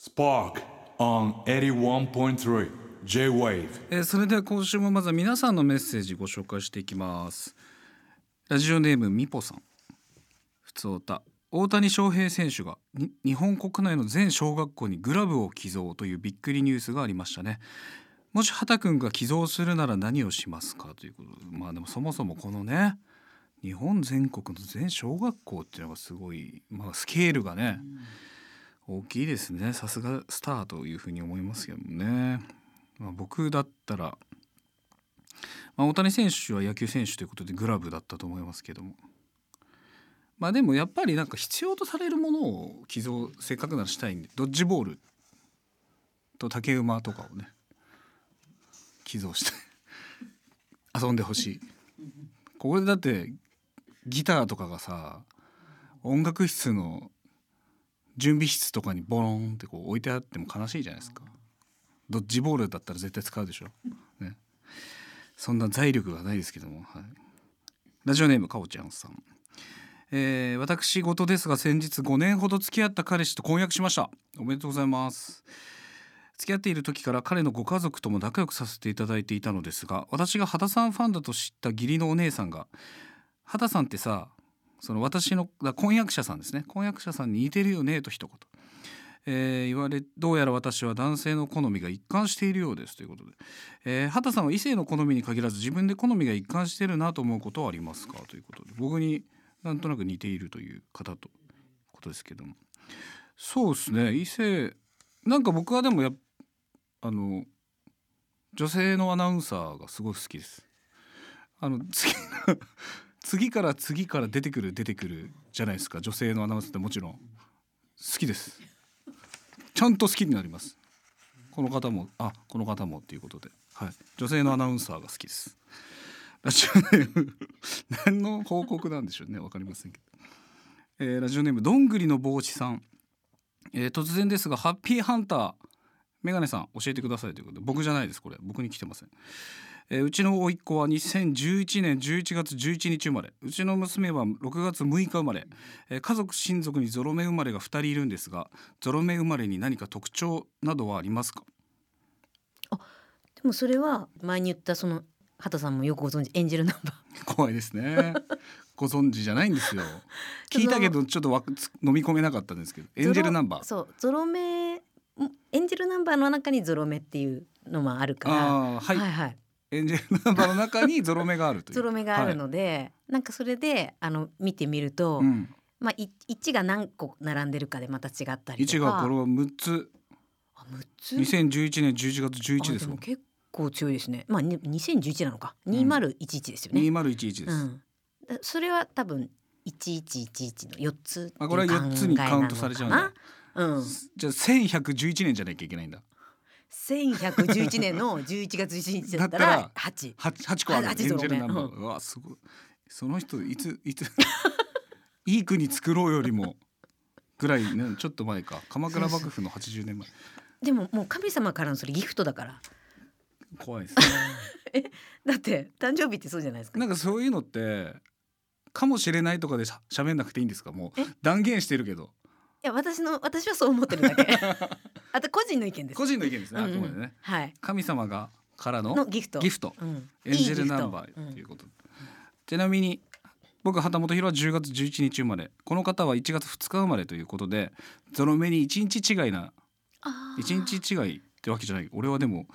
Spark on 81.3 J-Wave. えーそれでは今週もまずは皆さんのメッセージご紹介していきます。ラジオネームみぽさん。ふつおた。大谷翔平選手が日本国内の全小学校にグラブを寄贈というびっくりニュースがありましたね。もし畑くんが寄贈するなら何をしますかということで。まあでもそもそもこのね日本全国の全小学校っていうのがすごい、まあ、スケールがね、大きいですね。さすがスターというふうに思いますけどもね、まあ、僕だったら、まあ、大谷選手は野球選手ということでグラブだったと思いますけども。まあでもやっぱりなんか必要とされるものを寄贈せっかくならしたいんでドッジボールと竹馬とかをね寄贈して遊んでほしい。ここでだってギターとかがさ音楽室の準備室とかにボロンってこう置いてあっても悲しいじゃないですか。ドッジボールだったら絶対使うでしょ、ね、そんな財力がないですけども、はい、ラジオネームかおちゃんさん。えー私事ですが先日5年ほど付き合った彼氏と婚約しました。おめでとうございます。付き合っている時から彼のご家族とも仲良くさせていただいていたのですが私が畑さんファンだと知った義理のお姉さんが「畑さんってさその私の婚約者さんですね。婚約者さんに似てるよね」と一言、えー言われどうやら私は男性の好みが一貫しているようです。ということで、えー畑さんは異性の好みに限らず自分で好みが一貫してるなと思うことはありますか？ということで。僕になんとなく似ているという方とことですけども。そうですね。異性なんか僕はでもやあの女性のアナウンサーがすごい好きです。あの次次から次から出てくる出てくるじゃないですか。女性のアナウンサーってもちろん好きです。ちゃんと好きになります。この方もあこの方もっていうことで、はい、女性のアナウンサーが好きです。ラジオネーム 何の報告なんでしょうね。わかりませんけど、えーラジオネームどんぐりの帽子さん、えー突然ですがハッピーハンター。メガネさん教えてくださいということで。僕じゃないですこれ。僕に来てません、えーうちの甥っ子は2011年11月11日生まれうちの娘は6月6日生まれ、えー家族親族にゾロ目生まれが2人いるんですがゾロ目生まれに何か特徴などはありますか？でもそれは前に言ったその畑さんもよくご存知エンジェルナンバー。怖いですね。ご存知じゃないんですよ。聞いたけどちょっとわつ飲み込めなかったんですけどエンジェルナンバー。そうゾロ目エンジェルナンバーの中にゾロ目っていうのもあるから。はい、はいはいエンジェルナンバーの中にゾロ目があるという。ゾロ目があるので、なんかそれであの見てみると、はいうん、まあい1が何個並んでるかでまた違ったりとか。1がこれは6つ。あ6つ？2011年11月11ですもん。結構強いですね。まあね2011なのか。2011ですよね、2011です、うん、だそれは多分1111の4つっていうあこれは4つにカウントされちゃうんだ。うん、じゃあ1111年じゃなきゃいけないんだ1111年の11月11日だったらだったら8 8, 8個ある。あエンジ8ゾロ目ェルナンバー、うわすごい。その人いついつ いい国作ろうよりもぐらいねちょっと前か。鎌倉幕府の80年前。でももう神様からのそれギフトだから。怖いですね。だって誕生日ってそうじゃないですか。なんかそういうのってかもしれないとかでしゃ喋んなくていいんですか？もうえ？断言してるけどいや私の私はそう思ってるだけ。あと個人の意見です。個人の意見ですね、あくまでね。はい。神様がからののギフト。ギフト。うん。エンジェルナンバーということ、ちなみに僕畑本博は10月11日生まれこの方は1月2日生まれということでゾロ目に1日違いなあー。1日違いってわけじゃない。俺はでも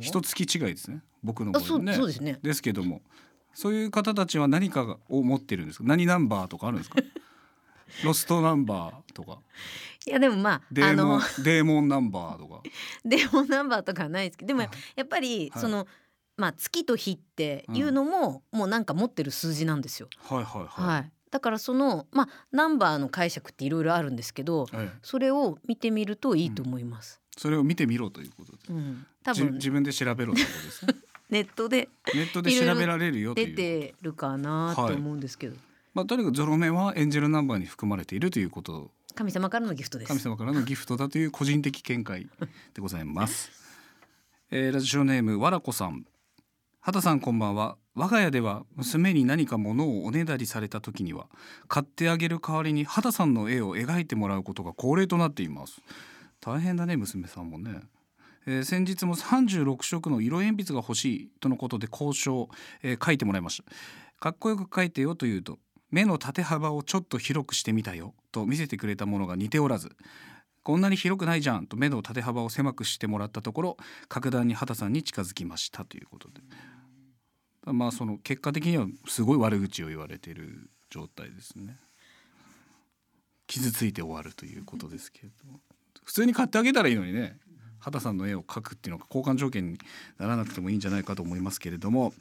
一月違いですね。僕のあそう場合ねそうですね。ですけども。そういう方たちは何かを持ってるんですか？何ナンバーとかあるんですか？ロストナンバーとか。いやでもまああデーモンのデーモンナンバーとか。デーモンナンバーとかはないですけどでもはいやっぱりはい。その、まあ月と日っていうのも、もうなんか持ってる数字なんですよ。はいはいはい、はい。だからそのまあナンバーの解釈っていろいろあるんですけど、ええ。それを見てみるといいと思います。それを見てみろということで。うん。多じ分。自分で調べろということですね。ネットでネットで調べられるよ出てるかなと思うんですけど、まあ、とにかくゾロ目はエンジェルナンバーに含まれているということ。神様からのギフトです。神様からのギフトだという個人的見解でございます、えーラジオネームわらこさん。畑さんこんばんは。我が家では娘に何か物をおねだりされた時には買ってあげる代わりに畑さんの絵を描いてもらうことが恒例となっています。大変だね娘さんもね、えー先日も36色の色鉛筆が欲しいとのことで交渉、えー書いてもらいました。かっこよく書いてよと言うと目の縦幅をちょっと広くしてみたよと見せてくれたものが似ておらずこんなに広くないじゃんと目の縦幅を狭くしてもらったところ格段に畑さんに近づきましたということで。まあその結果的にはすごい悪口を言われている状態ですね。傷ついて終わるということですけれども。普通に買ってあげたらいいのにね。畑さんの絵を描くっていうのが交換条件にならなくてもいいんじゃないかと思いますけれども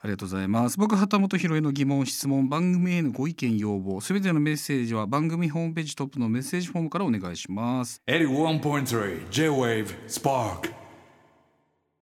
ありがとうございます。僕畑本博への疑問質問番組へのご意見要望すべてのメッセージは番組ホームページトップのメッセージフォームからお願いします。81.3 J-Wave Spark.